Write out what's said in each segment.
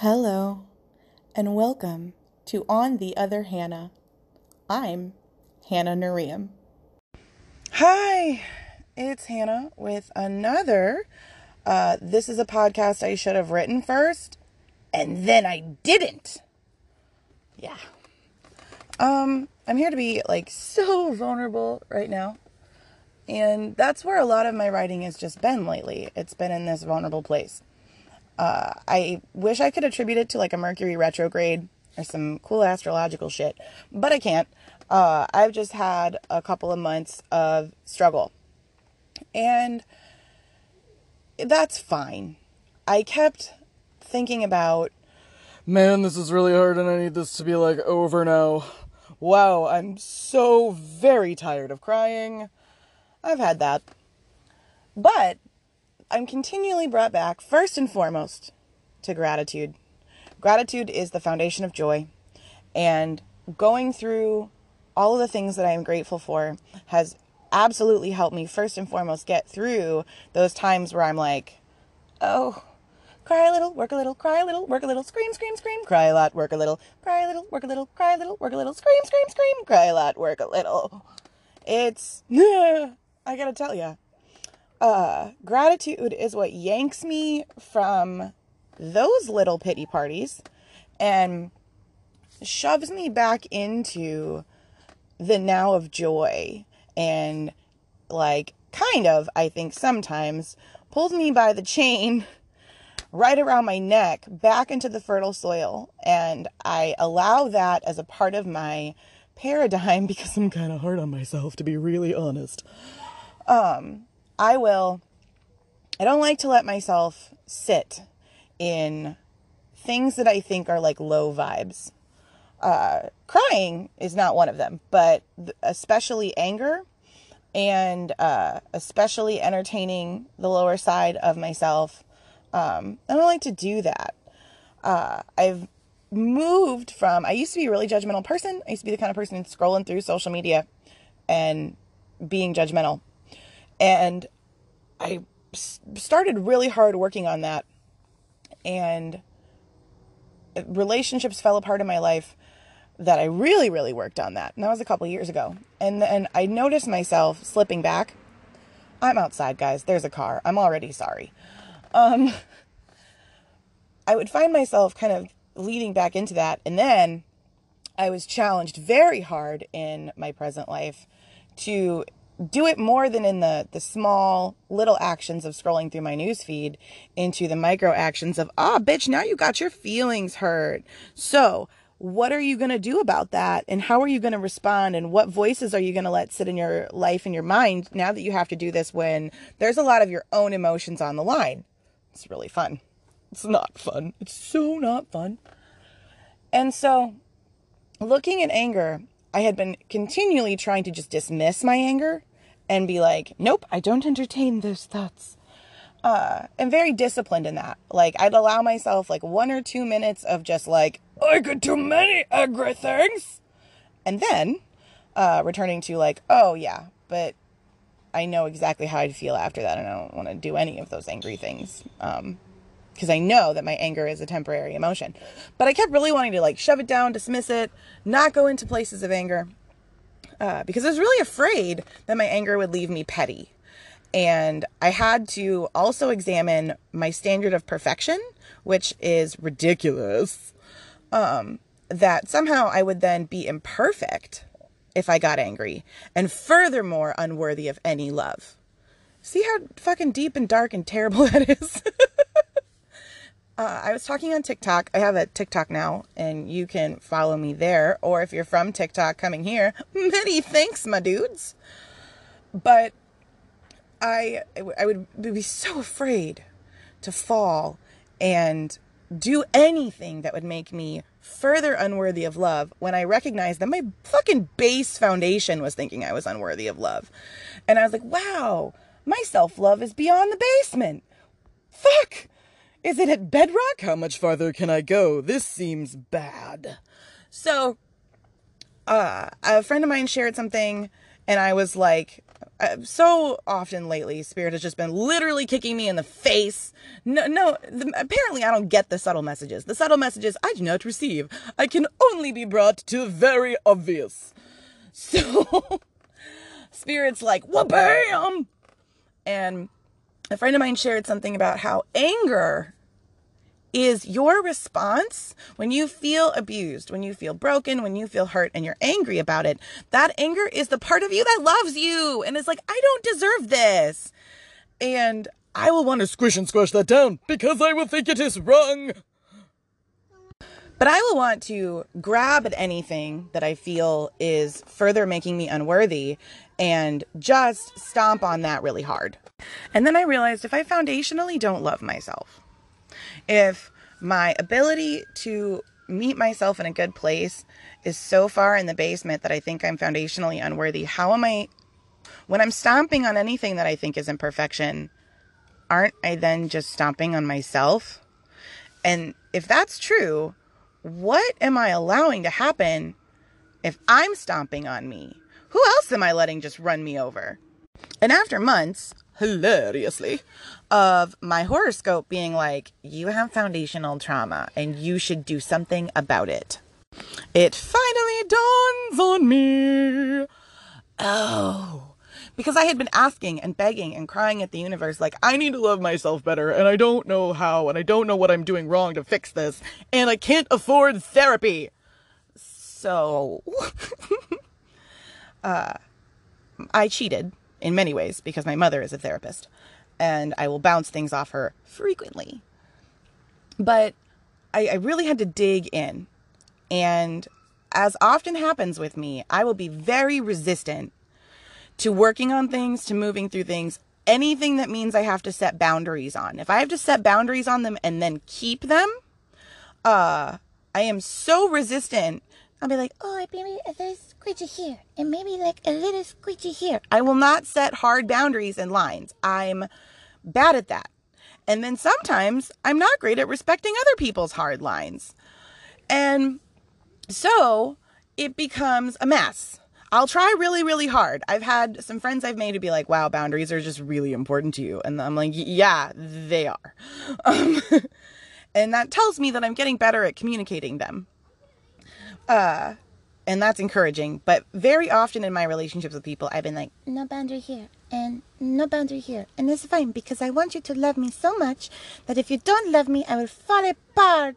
Hello, and welcome to On the Other Hannah. I'm Hannah Nurrieum. Hi, it's Hannah with another. Uh, this is a podcast I should have written first, and then I didn't. Yeah. Um, I'm here to be like so vulnerable right now. And that's where a lot of my writing has just been lately. It's been in this vulnerable place. Uh, I wish I could attribute it to like a Mercury retrograde or some cool astrological shit, but I can't. Uh, I've just had a couple of months of struggle. And that's fine. I kept thinking about, man, this is really hard and I need this to be like over now. Wow, I'm so very tired of crying. I've had that. But I'm continually brought back, first and foremost, to gratitude. Gratitude is the foundation of joy. And going through all of the things that I am grateful for has absolutely helped me, first and foremost, get through those times where I'm like, oh, cry a little, work a little, cry a little, work a little, scream, scream, scream, cry a lot, work a little, cry a little, work a little, cry a little, work a little, scream, scream, scream, cry a lot, work a little. It's, I gotta tell you, uh, gratitude is what yanks me from those little pity parties and shoves me back into the now of joy and like kind of i think sometimes pulls me by the chain right around my neck back into the fertile soil. And i allow that as a part of my paradigm because i'm kind of hard on myself to be really honest. Um I will, I don't like to let myself sit in things that I think are like low vibes. Uh, crying is not one of them, but especially anger and uh, especially entertaining the lower side of myself. Um, I don't like to do that. Uh, I've moved from, I used to be a really judgmental person. I used to be the kind of person scrolling through social media and being judgmental. And I started really hard working on that. And relationships fell apart in my life that I really, really worked on that. And that was a couple years ago. And then I noticed myself slipping back. I'm outside, guys. There's a car. I'm already sorry. Um, I would find myself kind of leading back into that. And then I was challenged very hard in my present life to do it more than in the the small little actions of scrolling through my news feed into the micro actions of ah oh, bitch now you got your feelings hurt. So what are you going to do about that? And how are you going to respond? And what voices are you going to let sit in your life and your mind now that you have to do this when there's a lot of your own emotions on the line? It's really fun. It's not fun. It's so not fun. And so looking at anger I had been continually trying to just dismiss my anger and be like, nope, I don't entertain those thoughts. Uh, and very disciplined in that. Like, I'd allow myself like one or two minutes of just like, I could do many angry things. And then uh, returning to like, oh yeah, but I know exactly how I'd feel after that, and I don't want to do any of those angry things. Um, because I know that my anger is a temporary emotion. But I kept really wanting to like shove it down, dismiss it, not go into places of anger. Uh, because I was really afraid that my anger would leave me petty. And I had to also examine my standard of perfection, which is ridiculous. Um, that somehow I would then be imperfect if I got angry, and furthermore, unworthy of any love. See how fucking deep and dark and terrible that is? Uh, I was talking on TikTok. I have a TikTok now, and you can follow me there. Or if you're from TikTok coming here, many thanks, my dudes. But I, I would be so afraid to fall and do anything that would make me further unworthy of love when I recognized that my fucking base foundation was thinking I was unworthy of love. And I was like, wow, my self love is beyond the basement. Fuck is it at bedrock? How much farther can I go? This seems bad. So, uh, a friend of mine shared something, and I was like, uh, so often lately, Spirit has just been literally kicking me in the face. No, no, the, apparently I don't get the subtle messages. The subtle messages I do not receive. I can only be brought to the very obvious. So, Spirit's like, bam! And a friend of mine shared something about how anger is your response when you feel abused, when you feel broken, when you feel hurt and you're angry about it. That anger is the part of you that loves you and is like, I don't deserve this. And I will want to squish and squash that down because I will think it is wrong. But I will want to grab at anything that I feel is further making me unworthy and just stomp on that really hard. And then I realized if I foundationally don't love myself, if my ability to meet myself in a good place is so far in the basement that I think I'm foundationally unworthy, how am I, when I'm stomping on anything that I think is imperfection, aren't I then just stomping on myself? And if that's true, what am I allowing to happen if I'm stomping on me? Who else am I letting just run me over? And after months hilariously, of my horoscope being like, you have foundational trauma and you should do something about it. It finally dawns on me. Oh, because I had been asking and begging and crying at the universe, like, I need to love myself better, and I don't know how, and I don't know what I'm doing wrong to fix this, and I can't afford therapy. So, uh, I cheated in many ways because my mother is a therapist and I will bounce things off her frequently. But I, I really had to dig in. And as often happens with me, I will be very resistant to working on things, to moving through things, anything that means I have to set boundaries on. If I have to set boundaries on them and then keep them, uh, I am so resistant I'll be like, oh, maybe a little squidgy here, and maybe like a little squidgy here. I will not set hard boundaries and lines. I'm bad at that. And then sometimes I'm not great at respecting other people's hard lines. And so it becomes a mess. I'll try really, really hard. I've had some friends I've made to be like, wow, boundaries are just really important to you. And I'm like, yeah, they are. Um, and that tells me that I'm getting better at communicating them. Uh, and that's encouraging. But very often in my relationships with people, I've been like, no boundary here and no boundary here. And it's fine because I want you to love me so much that if you don't love me, I will fall apart.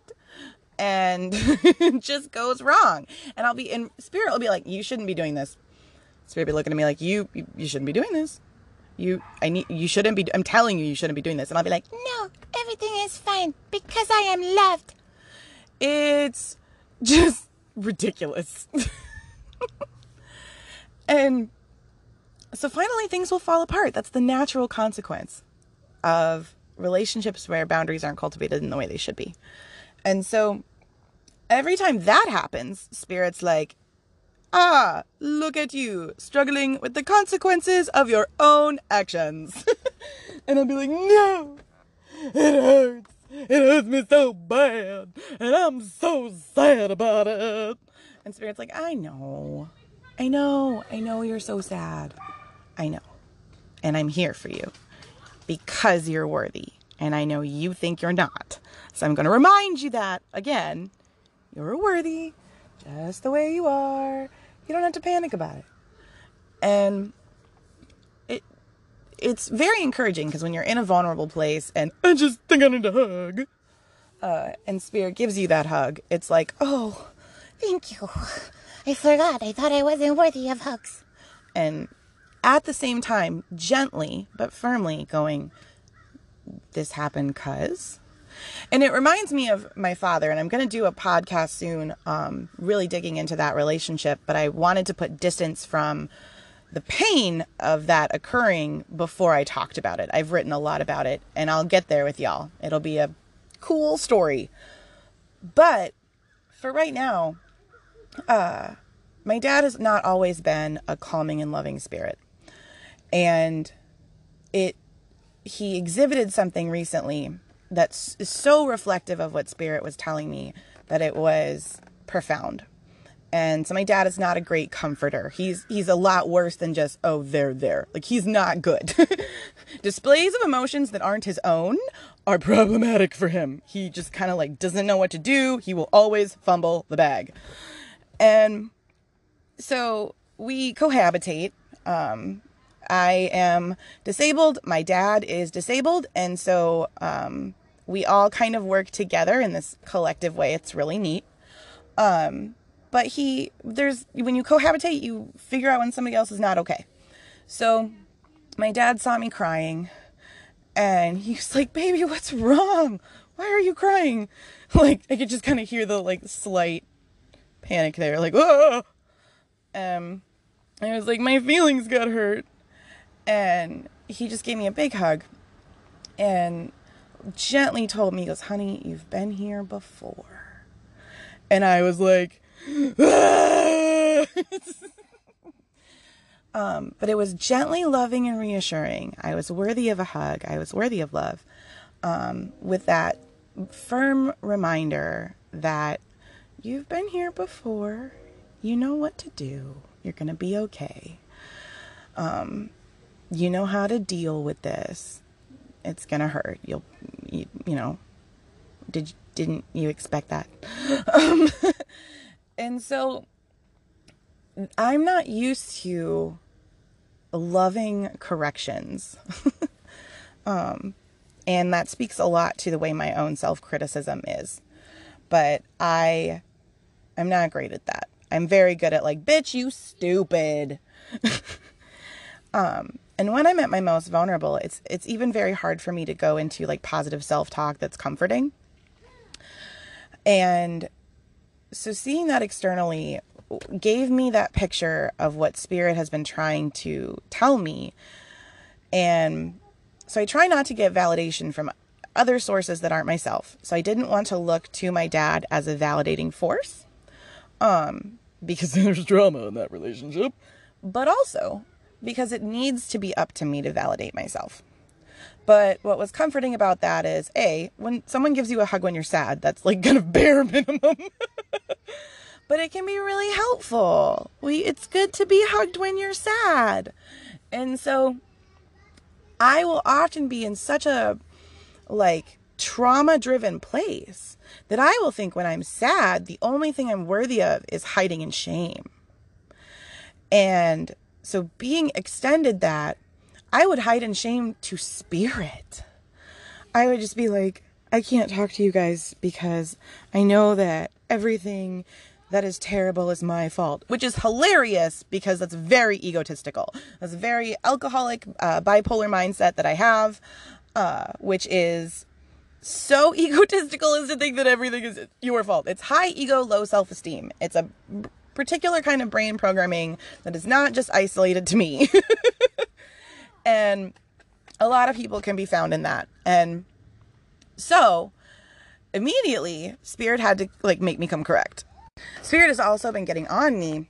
And it just goes wrong. And I'll be in spirit will be like, you shouldn't be doing this. Spirit be looking at me like, you, you, you shouldn't be doing this. You, I need, you shouldn't be, I'm telling you, you shouldn't be doing this. And I'll be like, no, everything is fine because I am loved. It's just ridiculous. and so finally things will fall apart. That's the natural consequence of relationships where boundaries aren't cultivated in the way they should be. And so every time that happens, spirit's like, ah, look at you struggling with the consequences of your own actions. and I'll be like, no, it hurts. It hurts me so bad, and I'm so sad about it. And Spirit's like, I know. I know. I know you're so sad. I know. And I'm here for you because you're worthy. And I know you think you're not. So I'm going to remind you that again, you're worthy just the way you are. You don't have to panic about it. And it's very encouraging because when you're in a vulnerable place and I just think I need a hug, uh, and Spirit gives you that hug, it's like, oh, thank you. I forgot. I thought I wasn't worthy of hugs. And at the same time, gently but firmly going, this happened cuz. And it reminds me of my father, and I'm going to do a podcast soon, um, really digging into that relationship. But I wanted to put distance from the pain of that occurring before I talked about it. I've written a lot about it and I'll get there with y'all. It'll be a cool story. But for right now, uh, my dad has not always been a calming and loving spirit. And it he exhibited something recently that's so reflective of what spirit was telling me that it was profound. And so my dad is not a great comforter. He's he's a lot worse than just oh they're there. Like he's not good. Displays of emotions that aren't his own are problematic for him. He just kind of like doesn't know what to do. He will always fumble the bag. And so we cohabitate. Um, I am disabled. My dad is disabled, and so um, we all kind of work together in this collective way. It's really neat. Um, but he, there's, when you cohabitate, you figure out when somebody else is not okay. So my dad saw me crying and he's like, baby, what's wrong? Why are you crying? Like, I could just kind of hear the like slight panic there, like, oh, um, I was like, my feelings got hurt. And he just gave me a big hug and gently told me, he goes, honey, you've been here before. And I was like, um, but it was gently loving and reassuring. I was worthy of a hug. I was worthy of love. Um, with that firm reminder that you've been here before. You know what to do. You're going to be okay. Um, you know how to deal with this. It's going to hurt. You'll, you, you know, did, didn't you expect that? Um, and so I'm not used to loving corrections. um, and that speaks a lot to the way my own self criticism is. But I am not great at that. I'm very good at like, bitch, you stupid. um, and when I'm at my most vulnerable, it's it's even very hard for me to go into like positive self-talk that's comforting. And so seeing that externally gave me that picture of what spirit has been trying to tell me. And so I try not to get validation from other sources that aren't myself. So I didn't want to look to my dad as a validating force. Um because there's drama in that relationship, but also because it needs to be up to me to validate myself. But what was comforting about that is A, when someone gives you a hug when you're sad, that's like kind of bare minimum. but it can be really helpful. We it's good to be hugged when you're sad. And so I will often be in such a like trauma driven place that I will think when I'm sad, the only thing I'm worthy of is hiding in shame. And so being extended that I would hide in shame to spirit. I would just be like, I can't talk to you guys because I know that everything that is terrible is my fault, which is hilarious because that's very egotistical. That's a very alcoholic, uh, bipolar mindset that I have, uh, which is so egotistical as to think that everything is your fault. It's high ego, low self esteem. It's a particular kind of brain programming that is not just isolated to me. And a lot of people can be found in that. And so immediately, Spirit had to like make me come correct. Spirit has also been getting on me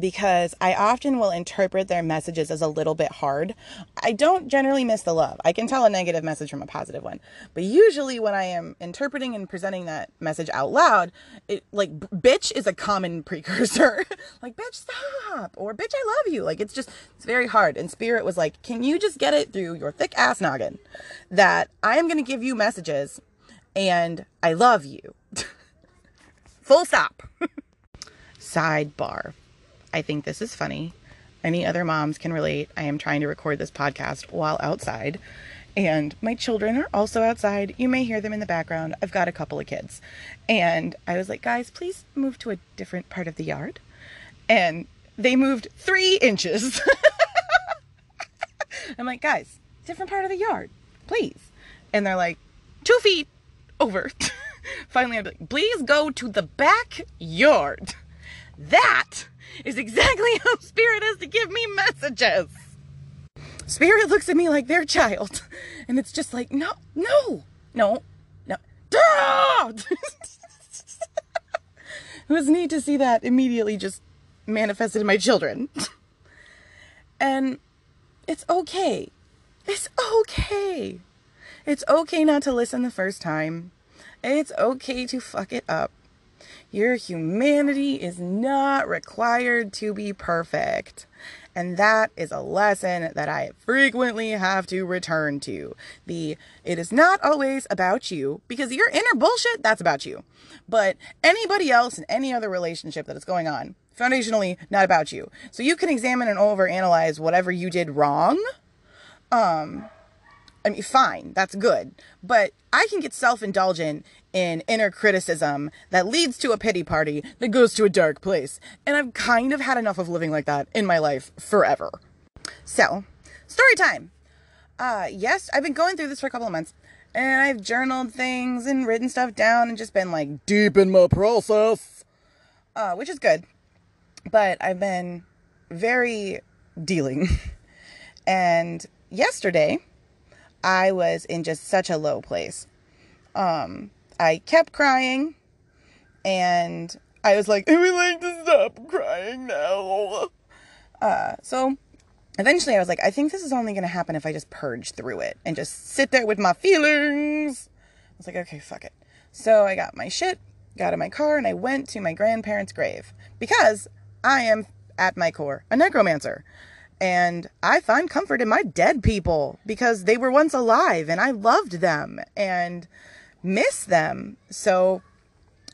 because I often will interpret their messages as a little bit hard. I don't generally miss the love. I can tell a negative message from a positive one. But usually when I am interpreting and presenting that message out loud, it like bitch is a common precursor. like bitch stop or bitch I love you. Like it's just it's very hard. And spirit was like, "Can you just get it through your thick ass noggin that I am going to give you messages and I love you." Full stop. Sidebar I think this is funny. Any other moms can relate. I am trying to record this podcast while outside, and my children are also outside. You may hear them in the background. I've got a couple of kids. And I was like, guys, please move to a different part of the yard. And they moved three inches. I'm like, guys, different part of the yard, please. And they're like, two feet over. Finally, I'm like, please go to the backyard. That is exactly how Spirit has to give me messages. Spirit looks at me like their child, and it's just like, no, no, no, no. it was neat to see that immediately just manifested in my children. and it's okay. It's okay. It's okay not to listen the first time. It's okay to fuck it up. Your humanity is not required to be perfect. And that is a lesson that I frequently have to return to. The it is not always about you because your inner bullshit, that's about you. But anybody else in any other relationship that is going on, foundationally not about you. So you can examine and overanalyze whatever you did wrong. Um I mean, fine, that's good. But I can get self indulgent in inner criticism that leads to a pity party that goes to a dark place. And I've kind of had enough of living like that in my life forever. So, story time. Uh, yes, I've been going through this for a couple of months. And I've journaled things and written stuff down and just been like deep in my process. Uh, which is good. But I've been very dealing. and yesterday, I was in just such a low place. Um, I kept crying and I was like, I would like to stop crying now. Uh, so eventually I was like, I think this is only going to happen if I just purge through it and just sit there with my feelings. I was like, okay, fuck it. So I got my shit, got in my car, and I went to my grandparents' grave because I am, at my core, a necromancer. And I find comfort in my dead people because they were once alive and I loved them and miss them. So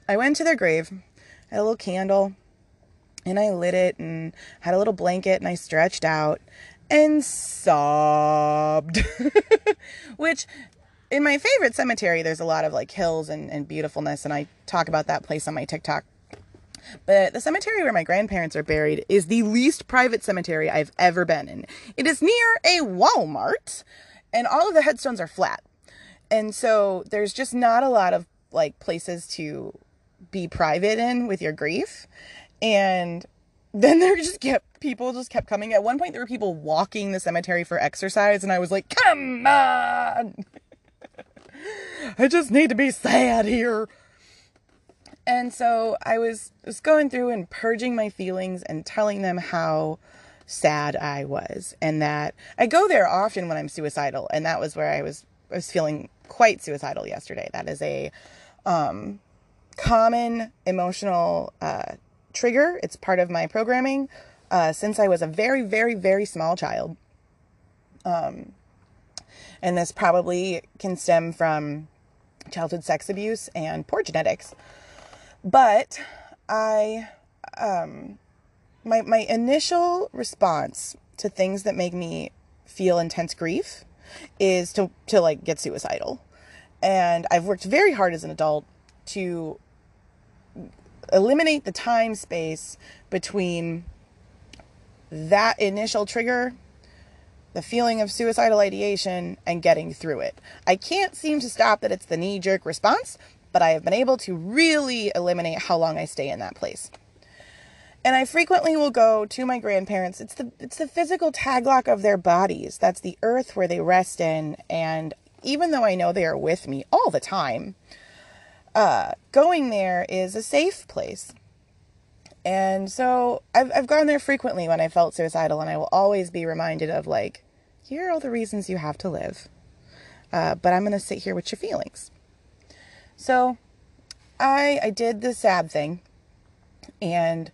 I went to their grave, had a little candle, and I lit it and had a little blanket and I stretched out and sobbed. Which in my favorite cemetery, there's a lot of like hills and, and beautifulness, and I talk about that place on my TikTok but the cemetery where my grandparents are buried is the least private cemetery I've ever been in. It is near a Walmart, and all of the headstones are flat. And so there's just not a lot of like places to be private in with your grief. And then there just kept people just kept coming. At one point there were people walking the cemetery for exercise and I was like, "Come on." I just need to be sad here. And so I was was going through and purging my feelings and telling them how sad I was and that I go there often when I'm suicidal and that was where I was I was feeling quite suicidal yesterday. That is a um, common emotional uh, trigger. It's part of my programming uh, since I was a very, very, very small child. Um, and this probably can stem from childhood sex abuse and poor genetics. But I, um, my, my initial response to things that make me feel intense grief is to, to like get suicidal. And I've worked very hard as an adult to eliminate the time space between that initial trigger, the feeling of suicidal ideation, and getting through it. I can't seem to stop that it's the knee jerk response, but I have been able to really eliminate how long I stay in that place. And I frequently will go to my grandparents. It's the it's the physical tag lock of their bodies. That's the earth where they rest in. And even though I know they are with me all the time, uh, going there is a safe place. And so I've I've gone there frequently when I felt suicidal, and I will always be reminded of like, here are all the reasons you have to live. Uh, but I'm gonna sit here with your feelings. So I I did the sad thing and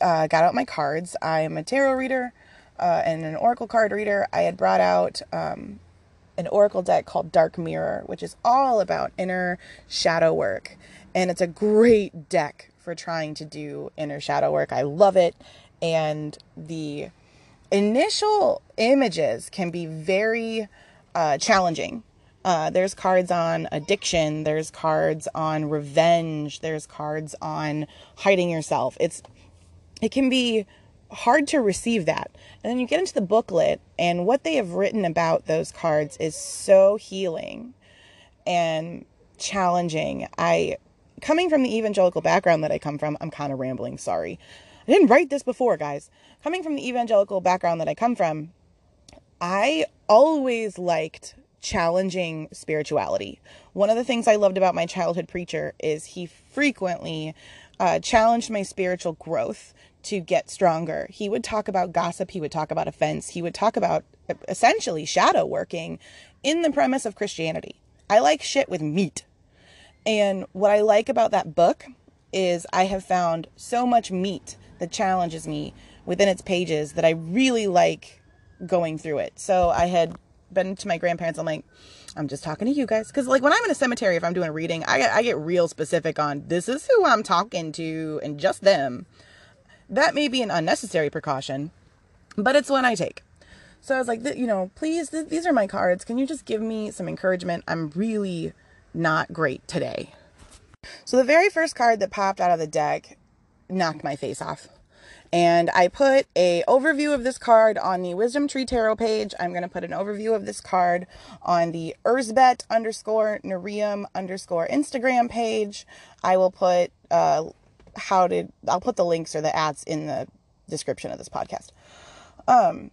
uh, got out my cards. I'm a tarot reader uh, and an oracle card reader. I had brought out um, an oracle deck called Dark Mirror, which is all about inner shadow work, and it's a great deck for trying to do inner shadow work. I love it, and the initial images can be very uh, challenging uh, there's cards on addiction. There's cards on revenge. There's cards on hiding yourself. It's it can be hard to receive that. And then you get into the booklet, and what they have written about those cards is so healing and challenging. I coming from the evangelical background that I come from, I'm kind of rambling, sorry. I didn't write this before, guys. Coming from the evangelical background that I come from, I always liked challenging spirituality. One of the things I loved about my childhood preacher is he frequently uh, challenged my spiritual growth to get stronger. He would talk about gossip, he would talk about offense, he would talk about essentially shadow working in the premise of Christianity. I like shit with meat. And what I like about that book is I have found so much meat that challenges me within its pages that I really like going through it. So I had been to my grandparents. I'm like, I'm just talking to you guys. Because, like, when I'm in a cemetery, if I'm doing a reading, I, I get real specific on this is who I'm talking to and just them. That may be an unnecessary precaution, but it's one I take. So I was like, you know, please, th- these are my cards. Can you just give me some encouragement? I'm really not great today. So the very first card that popped out of the deck knocked my face off. And I put a overview of this card on the Wisdom Tree Tarot page. I'm going to put an overview of this card on the Erzsebet underscore Nurrieum underscore Instagram page. I will put uh, how to, I'll put the links or the ads in the description of this podcast. Um,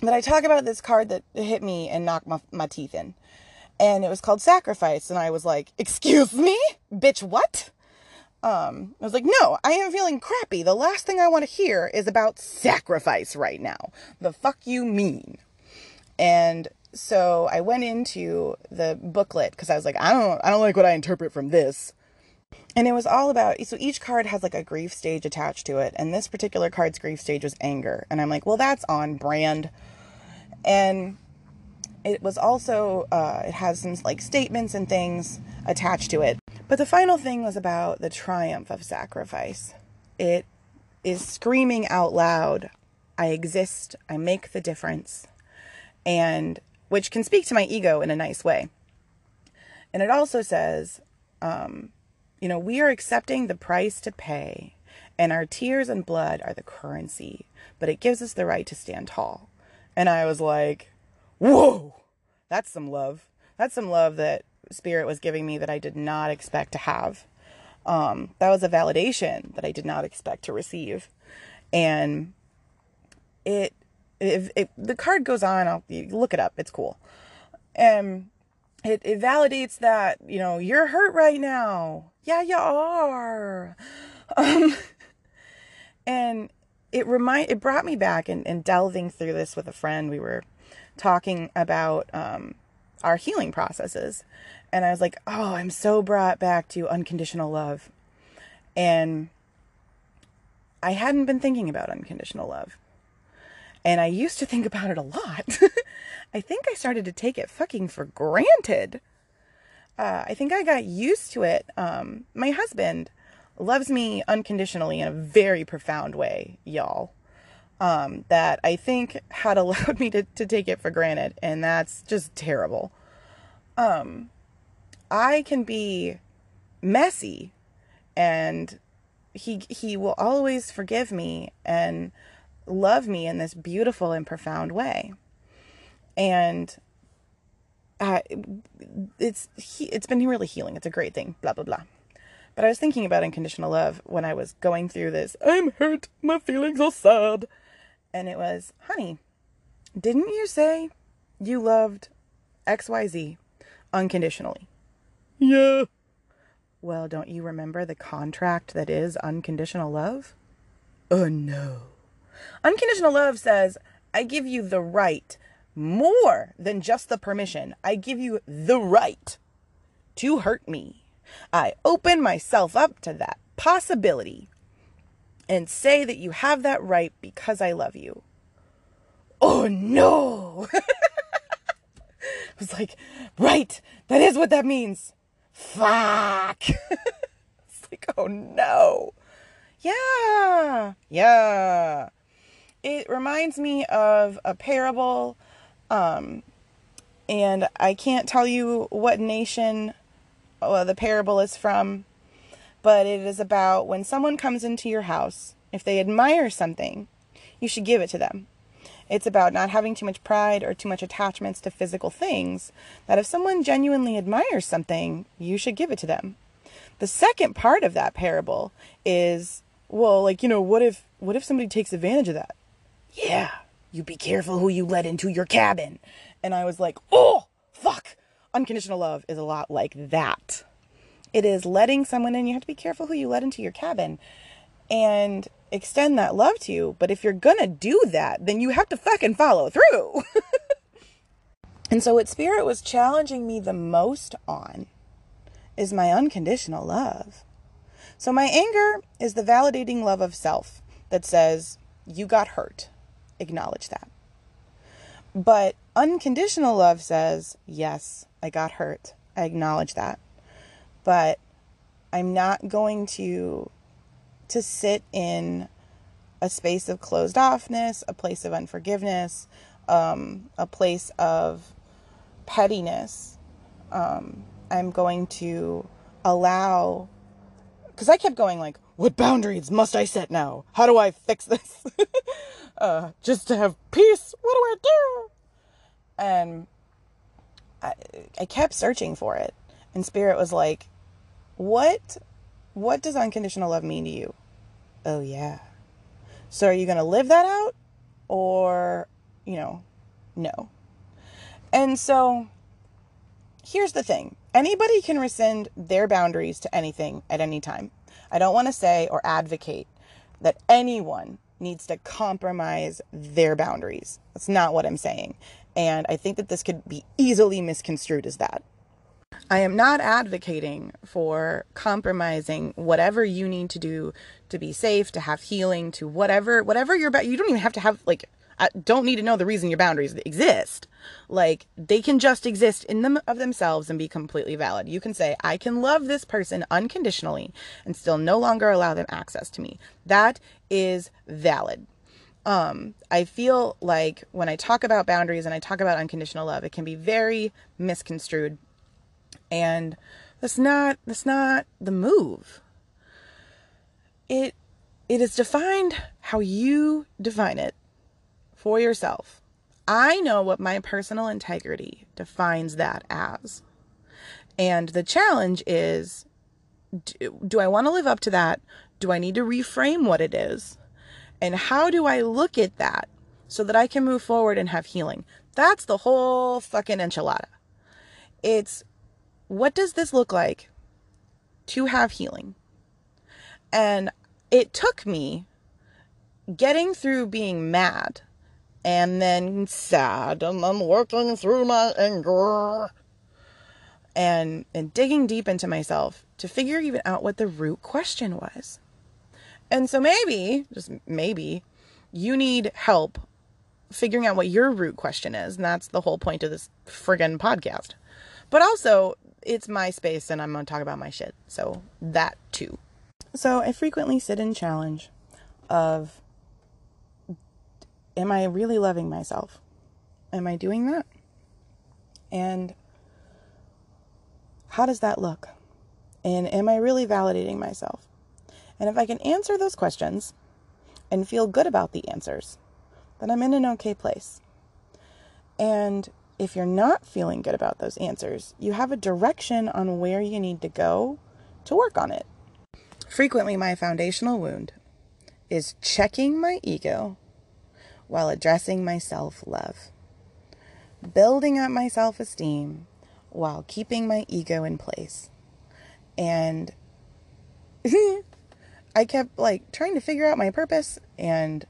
but I talk about this card that hit me and knocked my, my teeth in. And it was called Sacrifice. And I was like, Excuse me? Bitch, what? Um, I was like, no, I am feeling crappy. The last thing I want to hear is about sacrifice right now. The fuck you mean? And so I went into the booklet because I was like, I don't, I don't like what I interpret from this. And it was all about, so each card has like a grief stage attached to it. And this particular card's grief stage was anger. And I'm like, well, that's on brand. And it was also, uh, it has some like statements and things attached to it. But the final thing was about the triumph of sacrifice. It is screaming out loud, I exist, I make the difference, and which can speak to my ego in a nice way. And it also says, um, you know, we are accepting the price to pay, and our tears and blood are the currency, but it gives us the right to stand tall. And I was like, whoa, that's some love. That's some love that spirit was giving me that I did not expect to have. Um, that was a validation that I did not expect to receive. And it, it the card goes on, I'll look it up. It's cool. And it, it validates that, you know, you're hurt right now. Yeah, you are. Um, and it remind it brought me back and, and delving through this with a friend. We were talking about um, our healing processes. And I was like, oh, I'm so brought back to unconditional love. And I hadn't been thinking about unconditional love. And I used to think about it a lot. I think I started to take it fucking for granted. Uh, I think I got used to it. Um, my husband loves me unconditionally in a very profound way, y'all um, that I think had allowed me to, to take it for granted. And that's just terrible. Um, I can be messy and he he will always forgive me and love me in this beautiful and profound way. And uh, it's he, it's been really healing. It's a great thing. Blah blah blah. But I was thinking about unconditional love when I was going through this. I'm hurt. My feelings are sad and it was, honey, didn't you say you loved XYZ unconditionally? Yeah. Well, don't you remember the contract that is unconditional love? Oh, no. Unconditional love says, I give you the right, more than just the permission. I give you the right to hurt me. I open myself up to that possibility and say that you have that right because I love you. Oh no! I was like, right, that is what that means. Fuck! it's like, oh no. Yeah, yeah. It reminds me of a parable, um, and I can't tell you what nation uh, the parable is from but it is about when someone comes into your house, if they admire something, you should give it to them. It's about not having too much pride or too much attachments to physical things, that if someone genuinely admires something, you should give it to them. The second part of that parable is, well, like, you know, what if what if somebody takes advantage of that? Yeah, you be careful who you let into your cabin. And I was like, "Oh, fuck. Unconditional love is a lot like that." It is letting someone in. You have to be careful who you let into your cabin and extend that love to you. But if you're to do that, then you have to fucking follow through. and so, what Spirit was challenging me the most on is my unconditional love. So my anger is the validating love of self that says, you got hurt. Acknowledge that. But unconditional love says, yes, I got hurt. I acknowledge that. But I'm not going to to sit in a space of closed offness, a place of unforgiveness, um, a place of pettiness. Um, I'm going to allow, because I kept going like, what boundaries must I set now? How do I fix this? uh, just to have peace. What do I do? And I, I kept searching for it. And Spirit was like, what, what does unconditional love mean to you? Oh, yeah. So are you going to live that out? Or, you know, no. And so here's the thing anybody can rescind their boundaries to anything at any time. I don't want to say or advocate that anyone needs to compromise their boundaries. That's not what I'm saying. And I think that this could be easily misconstrued as that. I am not advocating for compromising whatever you need to do to be safe, to have healing, to whatever whatever your you don't even have to have like I don't need to know the reason your boundaries exist. Like they can just exist in them of themselves and be completely valid. You can say I can love this person unconditionally and still no longer allow them access to me. That is valid. Um, I feel like when I talk about boundaries and I talk about unconditional love, it can be very misconstrued and that's not that's not the move. It it is defined how you define it for yourself. I know what my personal integrity defines that as. And the challenge is do, do I want to live up to that? Do I need to reframe what it is? And how do I look at that so that I can move forward and have healing? That's the whole fucking enchilada. It's what does this look like to have healing? And it took me getting through being mad and then sad and I'm working through my anger and and digging deep into myself to figure even out what the root question was. And so maybe, just maybe, you need help figuring out what your root question is. And that's the whole point of this friggin' podcast. But also, it's my space and I'm going to talk about my shit. So that too. So I frequently sit in challenge of am I really loving myself? Am I doing that? And how does that look? And am I really validating myself? And if I can answer those questions and feel good about the answers, then I'm in an okay place. And if you're not feeling good about those answers, you have a direction on where you need to go to work on it. Frequently, my foundational wound is checking my ego while addressing my self love, building up my self esteem while keeping my ego in place. And I kept like trying to figure out my purpose and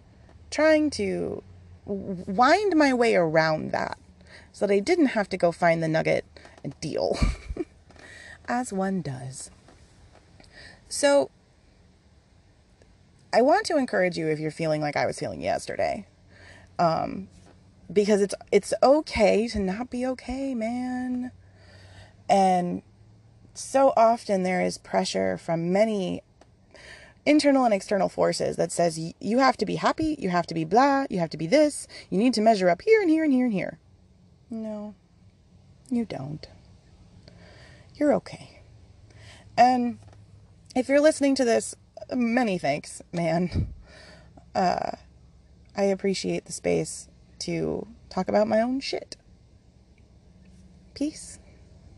trying to wind my way around that so that I didn't have to go find the nugget and deal, as one does. So, I want to encourage you if you're feeling like I was feeling yesterday, um, because it's it's okay to not be okay, man. And so often there is pressure from many internal and external forces that says you have to be happy, you have to be blah, you have to be this, you need to measure up here and here and here and here. No, you don't. You're okay. And if you're listening to this, many thanks, man. Uh, I appreciate the space to talk about my own shit. Peace.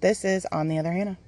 This is On the Other Hannah.